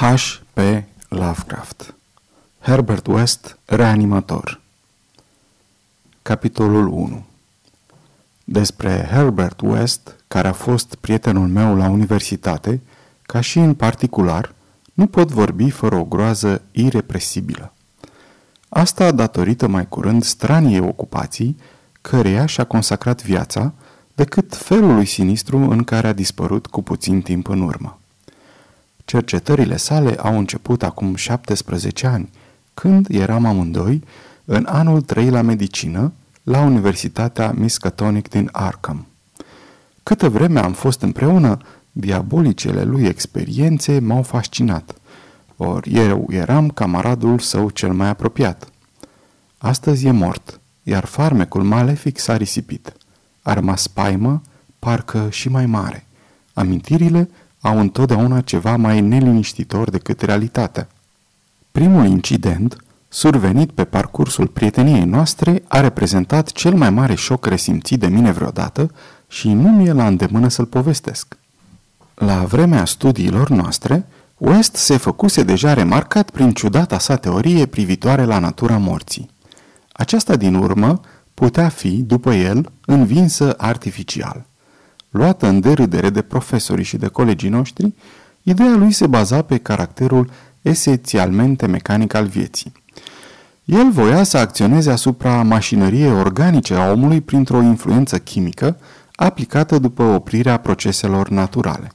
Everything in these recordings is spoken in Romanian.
H. P. Lovecraft Herbert West, reanimator Capitolul 1 Despre Herbert West, care a fost prietenul meu la universitate, ca și în particular, nu pot vorbi fără o groază irepresibilă. Asta datorită mai curând straniei ocupații, căreia și-a consacrat viața, decât felului sinistru în care a dispărut cu puțin timp în urmă. Cercetările sale au început acum 17 ani, când eram amândoi în anul 3 la medicină la Universitatea Miskatonic din Arkham. Câtă vreme am fost împreună, diabolicele lui experiențe m-au fascinat, ori eu eram camaradul său cel mai apropiat. Astăzi e mort, iar farmecul malefic s-a risipit. A rămas spaimă, parcă și mai mare. Amintirile au întotdeauna ceva mai neliniștitor decât realitatea. Primul incident, survenit pe parcursul prieteniei noastre, a reprezentat cel mai mare șoc resimțit de mine vreodată și nu mi-e la îndemână să-l povestesc. La vremea studiilor noastre, West se făcuse deja remarcat prin ciudata sa teorie privitoare la natura morții. Aceasta din urmă putea fi, după el, învinsă artificial. Luată în derâdere de profesorii și de colegii noștri, ideea lui se baza pe caracterul esențialmente mecanic al vieții. El voia să acționeze asupra mașinăriei organice a omului printr-o influență chimică aplicată după oprirea proceselor naturale.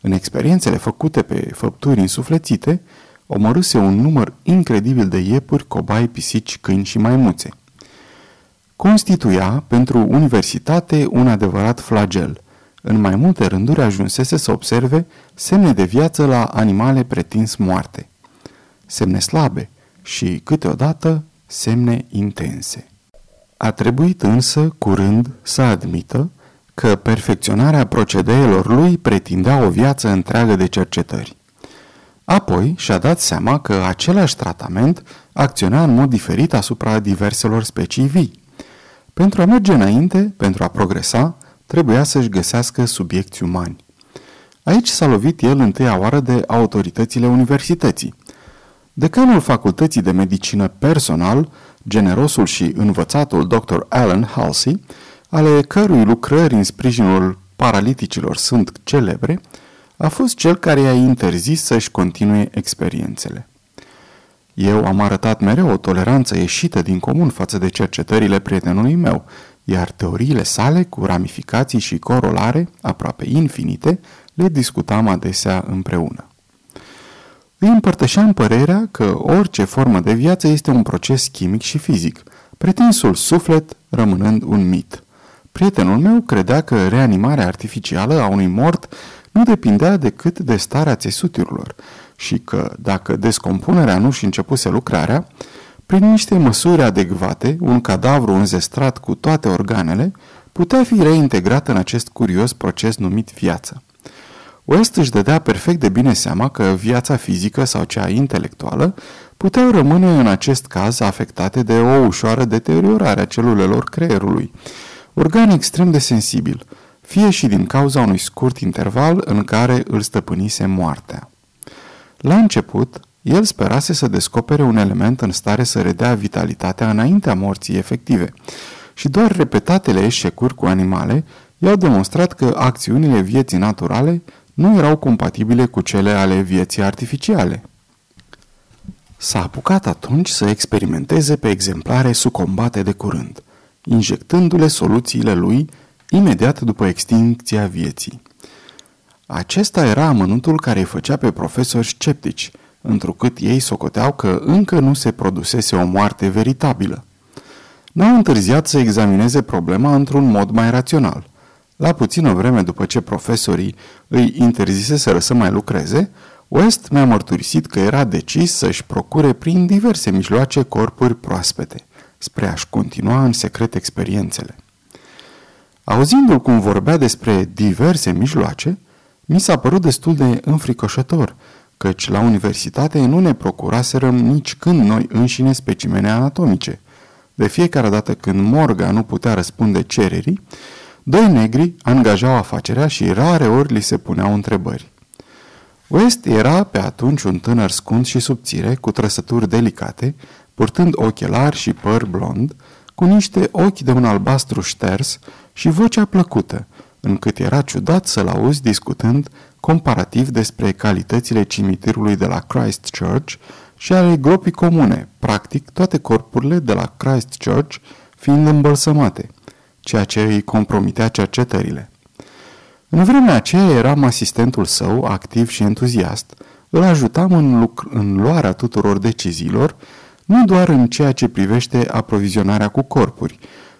În experiențele făcute pe făpturi insuflețite, omorâse un număr incredibil de iepuri, cobai, pisici, câini și maimuțe. Constituia pentru universitate un adevărat flagel – în mai multe rânduri ajunsese să observe semne de viață la animale pretins moarte. Semne slabe și, câteodată, semne intense. A trebuit însă, curând, să admită că perfecționarea procedeelor lui pretindea o viață întreagă de cercetări. Apoi și-a dat seama că același tratament acționa în mod diferit asupra diverselor specii vii. Pentru a merge înainte, pentru a progresa, trebuia să-și găsească subiecti umani. Aici s-a lovit el întâia oară de autoritățile universității. Decanul facultății de medicină personal, generosul și învățatul dr. Alan Halsey, ale cărui lucrări în sprijinul paraliticilor sunt celebre, a fost cel care i-a interzis să-și continue experiențele. Eu am arătat mereu o toleranță ieșită din comun față de cercetările prietenului meu, iar teoriile sale, cu ramificații și corolare aproape infinite, le discutam adesea împreună. Îi împărtășeam părerea că orice formă de viață este un proces chimic și fizic, pretinsul suflet rămânând un mit. Prietenul meu credea că reanimarea artificială a unui mort nu depindea decât de starea țesuturilor și că, dacă descompunerea nu și începuse lucrarea, prin niște măsuri adecvate, un cadavru înzestrat cu toate organele putea fi reintegrat în acest curios proces numit viață. West își dădea perfect de bine seama că viața fizică sau cea intelectuală puteau rămâne în acest caz afectate de o ușoară deteriorare a celulelor creierului, organ extrem de sensibil, fie și din cauza unui scurt interval în care îl stăpânise moartea. La început, el sperase să descopere un element în stare să redea vitalitatea înaintea morții efective și doar repetatele eșecuri cu animale i-au demonstrat că acțiunile vieții naturale nu erau compatibile cu cele ale vieții artificiale. S-a apucat atunci să experimenteze pe exemplare sucombate de curând, injectându-le soluțiile lui imediat după extincția vieții. Acesta era amănuntul care îi făcea pe profesori sceptici – întrucât ei socoteau că încă nu se produsese o moarte veritabilă. N-au întârziat să examineze problema într-un mod mai rațional. La puțină vreme după ce profesorii îi interziseseră să mai lucreze, West mi-a mărturisit că era decis să-și procure prin diverse mijloace corpuri proaspete, spre a-și continua în secret experiențele. Auzindu-l cum vorbea despre diverse mijloace, mi s-a părut destul de înfricoșător – căci la universitate nu ne procuraserăm nici când noi înșine specimene anatomice. De fiecare dată când Morga nu putea răspunde cererii, doi negri angajau afacerea și rare ori li se puneau întrebări. West era pe atunci un tânăr scund și subțire, cu trăsături delicate, purtând ochelari și păr blond, cu niște ochi de un albastru șters și vocea plăcută, încât era ciudat să-l auzi discutând comparativ despre calitățile cimitirului de la Christchurch și ale gropii comune, practic toate corpurile de la Christchurch fiind îmbălsămate, ceea ce îi compromitea cercetările. În vremea aceea eram asistentul său, activ și entuziast, îl ajutam în, lucr- în luarea tuturor deciziilor, nu doar în ceea ce privește aprovizionarea cu corpuri,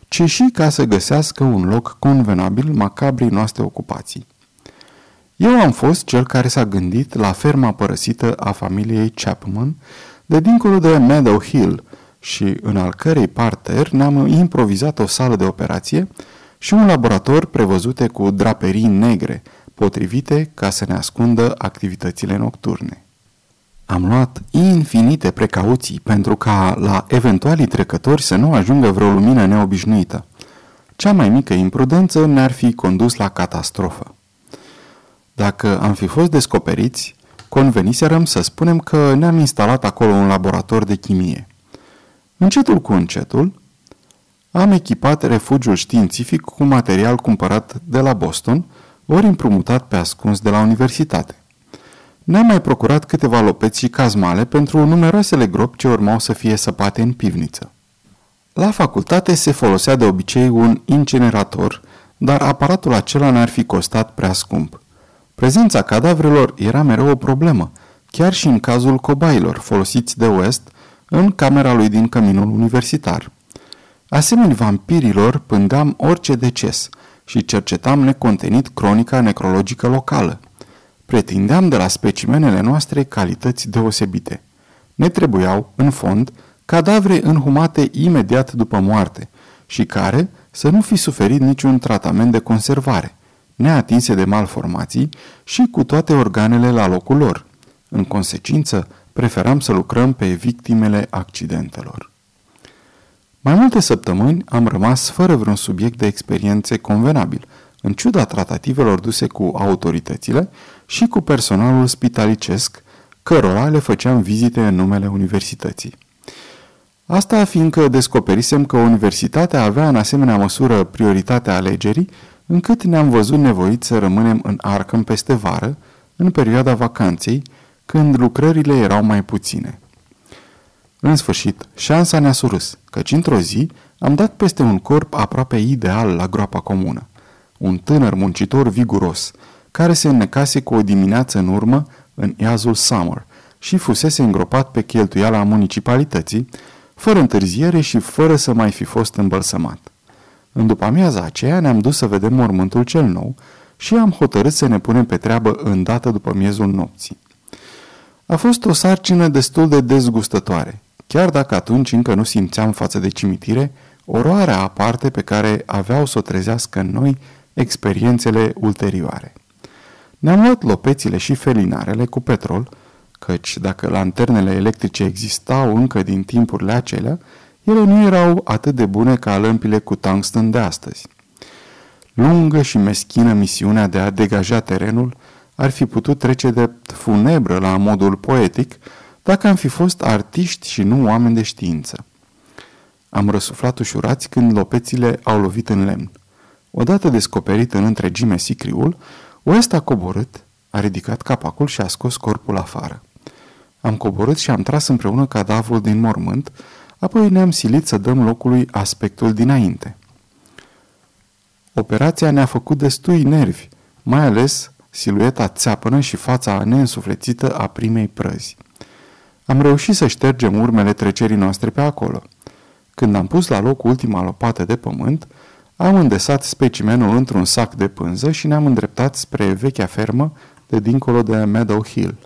ci și ca să găsească un loc convenabil macabrii noastre ocupații. Eu am fost cel care s-a gândit la ferma părăsită a familiei Chapman, de dincolo de Meadow Hill, și în al cărei parter ne-am improvizat o sală de operație și un laborator prevăzute cu draperii negre, potrivite ca să ne ascundă activitățile nocturne. Am luat infinite precauții pentru ca la eventualii trecători să nu ajungă vreo lumină neobișnuită. Cea mai mică imprudență ne-ar fi condus la catastrofă. Dacă am fi fost descoperiți, conveniserăm să spunem că ne-am instalat acolo un laborator de chimie. Încetul cu încetul, am echipat refugiul științific cu material cumpărat de la Boston, ori împrumutat pe ascuns de la universitate. Ne-am mai procurat câteva lopeți și cazmale pentru numeroasele gropi ce urmau să fie săpate în pivniță. La facultate se folosea de obicei un incinerator, dar aparatul acela n-ar fi costat prea scump. Prezența cadavrelor era mereu o problemă, chiar și în cazul cobailor folosiți de West în camera lui din căminul universitar. Asemenea vampirilor pândeam orice deces și cercetam necontenit cronica necrologică locală. Pretindeam de la specimenele noastre calități deosebite. Ne trebuiau, în fond, cadavre înhumate imediat după moarte și care să nu fi suferit niciun tratament de conservare, neatinse de malformații și cu toate organele la locul lor. În consecință, preferam să lucrăm pe victimele accidentelor. Mai multe săptămâni am rămas fără vreun subiect de experiențe convenabil, în ciuda tratativelor duse cu autoritățile și cu personalul spitalicesc, cărora le făceam vizite în numele universității. Asta fiindcă descoperisem că universitatea avea în asemenea măsură prioritatea alegerii, încât ne-am văzut nevoiți să rămânem în Arkham peste vară, în perioada vacanței, când lucrările erau mai puține. În sfârșit, șansa ne-a surâs, căci într-o zi am dat peste un corp aproape ideal la groapa comună. Un tânăr muncitor viguros, care se înnecase cu o dimineață în urmă în iazul Summer și fusese îngropat pe cheltuiala municipalității, fără întârziere și fără să mai fi fost îmbălsămat. În după amiaza aceea ne-am dus să vedem mormântul cel nou și am hotărât să ne punem pe treabă îndată după miezul nopții. A fost o sarcină destul de dezgustătoare, chiar dacă atunci încă nu simțeam față de cimitire oroarea aparte pe care aveau să o trezească în noi experiențele ulterioare. Ne-am luat lopețile și felinarele cu petrol, căci dacă lanternele electrice existau încă din timpurile acelea, ele nu erau atât de bune ca lămpile cu tungsten de astăzi. Lungă și meschină misiunea de a degaja terenul ar fi putut trece de funebră la modul poetic dacă am fi fost artiști și nu oameni de știință. Am răsuflat ușurați când lopețile au lovit în lemn. Odată descoperit în întregime sicriul, West a coborât, a ridicat capacul și a scos corpul afară. Am coborât și am tras împreună cadavrul din mormânt, apoi ne-am silit să dăm locului aspectul dinainte. Operația ne-a făcut destui nervi, mai ales silueta țeapănă și fața neînsuflețită a primei prăzi. Am reușit să ștergem urmele trecerii noastre pe acolo. Când am pus la loc ultima lopată de pământ, am îndesat specimenul într-un sac de pânză și ne-am îndreptat spre vechea fermă de dincolo de Meadow Hill.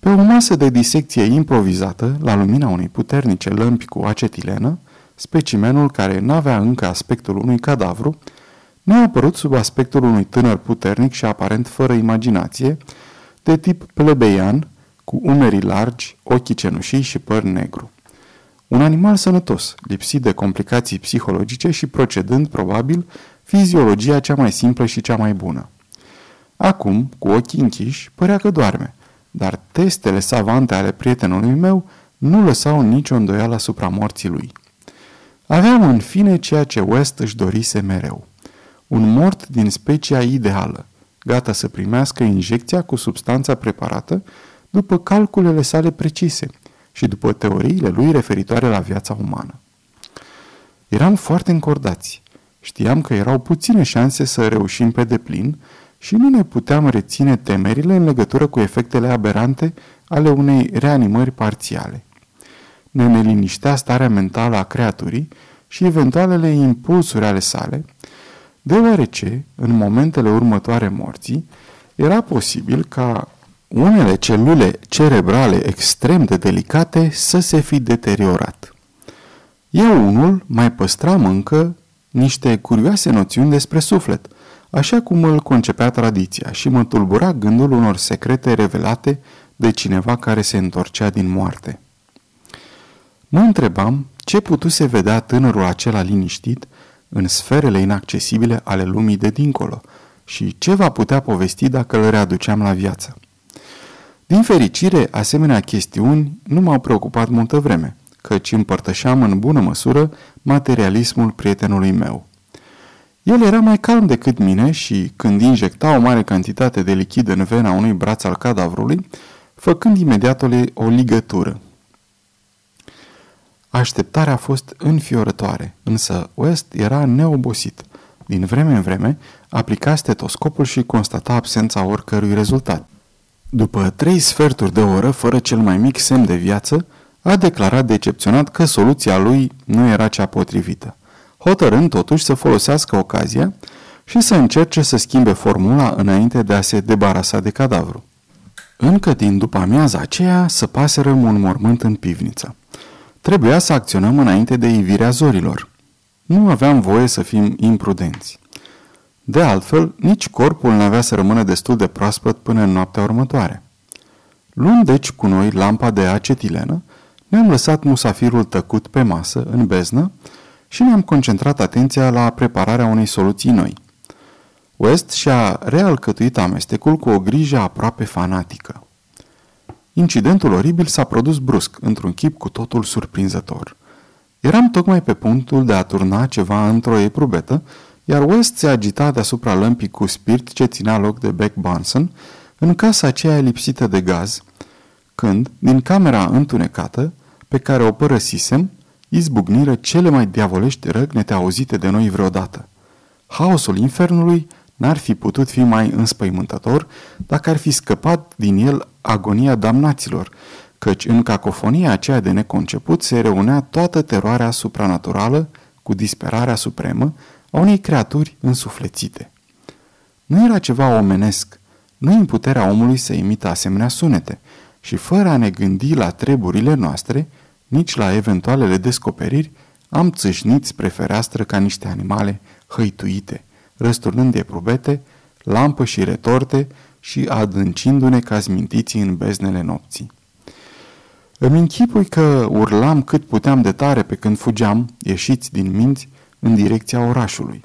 Pe o masă de disecție improvizată, la lumina unei puternice lămpi cu acetilenă, specimenul care n-avea încă aspectul unui cadavru, ne-a apărut sub aspectul unui tânăr puternic și aparent fără imaginație, de tip plebeian, cu umerii largi, ochii cenușii și păr negru. Un animal sănătos, lipsit de complicații psihologice și procedând, probabil, fiziologia cea mai simplă și cea mai bună. Acum, cu ochii închiși, părea că doarme, dar testele savante ale prietenului meu nu lăsau nicio îndoială asupra morții lui. Aveam în fine ceea ce West își dorise mereu. Un mort din specia ideală, gata să primească injecția cu substanța preparată după calculele sale precise și după teoriile lui referitoare la viața umană. Eram foarte încordați. Știam că erau puține șanse să reușim pe deplin și nu ne puteam reține temerile în legătură cu efectele aberante ale unei reanimări parțiale. Ne neliniștea starea mentală a creaturii și eventualele impulsuri ale sale, deoarece, în momentele următoare morții, era posibil ca unele celule cerebrale extrem de delicate să se fi deteriorat. Eu unul mai păstram încă niște curioase noțiuni despre suflet, așa cum îl concepea tradiția și mă tulbura gândul unor secrete revelate de cineva care se întorcea din moarte. Mă întrebam ce putuse vedea tânărul acela liniștit în sferele inaccesibile ale lumii de dincolo și ce va putea povesti dacă îl readuceam la viață. Din fericire, asemenea chestiuni nu m-au preocupat multă vreme, căci împărtășeam în bună măsură materialismul prietenului meu. El era mai calm decât mine și, când injecta o mare cantitate de lichid în vena unui braț al cadavrului, făcând imediat o ligătură. Așteptarea a fost înfiorătoare, însă West era neobosit. Din vreme în vreme, aplica stetoscopul și constata absența oricărui rezultat. După trei sferturi de oră, fără cel mai mic semn de viață, a declarat decepționat că soluția lui nu era cea potrivită, hotărând totuși să folosească ocazia și să încerce să schimbe formula înainte de a se debarasa de cadavru. Încă din după amiaza aceea să paserăm un mormânt în pivniță. Trebuia să acționăm înainte de ivirea zorilor. Nu aveam voie să fim imprudenți. De altfel, nici corpul nu avea să rămână destul de proaspăt până în noaptea următoare. Luând deci cu noi lampa de acetilenă, ne-am lăsat musafirul tăcut pe masă, în beznă, și ne-am concentrat atenția la prepararea unei soluții noi. West și-a realcătuit amestecul cu o grijă aproape fanatică. Incidentul oribil s-a produs brusc, într-un chip cu totul surprinzător. Eram tocmai pe punctul de a turna ceva într-o eprubetă, iar West se agita deasupra lămpii cu spirit ce ținea loc de Beck Bunsen, în casa aceea lipsită de gaz, când, din camera întunecată, pe care o părăsisem, izbucniră cele mai diavolești răgnete auzite de noi vreodată. Haosul infernului n-ar fi putut fi mai înspăimântător dacă ar fi scăpat din el agonia damnaților, căci în cacofonia aceea de neconceput se reunea toată teroarea supranaturală cu disperarea supremă a unei creaturi însuflețite. Nu era ceva omenesc, nu în puterea omului să imită asemenea sunete și fără a ne gândi la treburile noastre, nici la eventualele descoperiri, am țâșnit spre fereastră ca niște animale hăituite, răsturnând de probete, lampă și retorte și adâncindu-ne ca zmintiții în beznele nopții. Îmi închipui că urlam cât puteam de tare pe când fugeam, ieșiți din minți, în direcția orașului.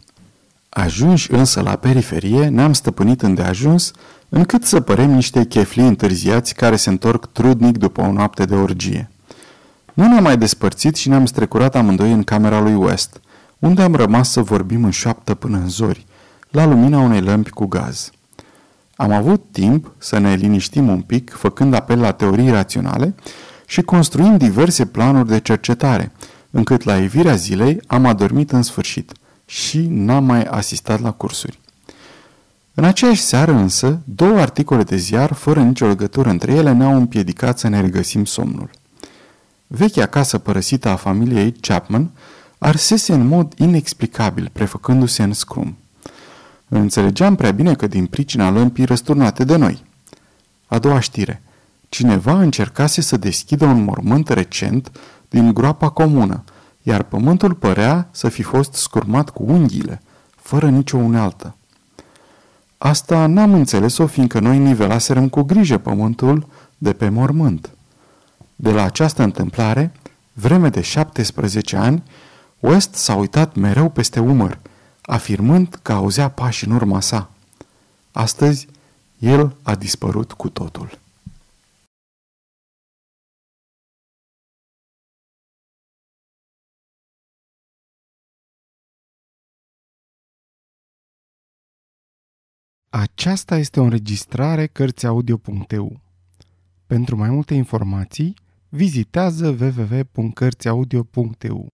Ajunși însă la periferie, ne-am stăpânit îndeajuns, încât să părem niște chefli întârziați care se întorc trudnic după o noapte de orgie. Nu ne-am mai despărțit și ne-am strecurat amândoi în camera lui West, unde am rămas să vorbim în șoaptă până în zori, la lumina unei lămpi cu gaz. Am avut timp să ne liniștim un pic, făcând apel la teorii raționale și construind diverse planuri de cercetare, încât la evirea zilei am adormit în sfârșit și n-am mai asistat la cursuri. În aceeași seară însă, două articole de ziar, fără nicio legătură între ele, ne-au împiedicat să ne regăsim somnul. Vechea casă părăsită a familiei Chapman arsese în mod inexplicabil, prefăcându-se în scrum. Înțelegeam prea bine că din pricina lămpii răsturnate de noi. A doua știre. Cineva încercase să deschidă un mormânt recent din groapa comună, iar pământul părea să fi fost scurmat cu unghiile, fără nicio unealtă. Asta n-am înțeles-o, fiindcă noi nivelaserăm cu grijă pământul de pe mormânt. De la această întâmplare, vreme de 17 ani, West s-a uitat mereu peste umăr, afirmând că auzea pași în urma sa. Astăzi El a dispărut cu totul. Aceasta este o înregistrare Cărțiaudio.eu. Pentru mai multe informații, vizitează www.cărțiaudio.eu.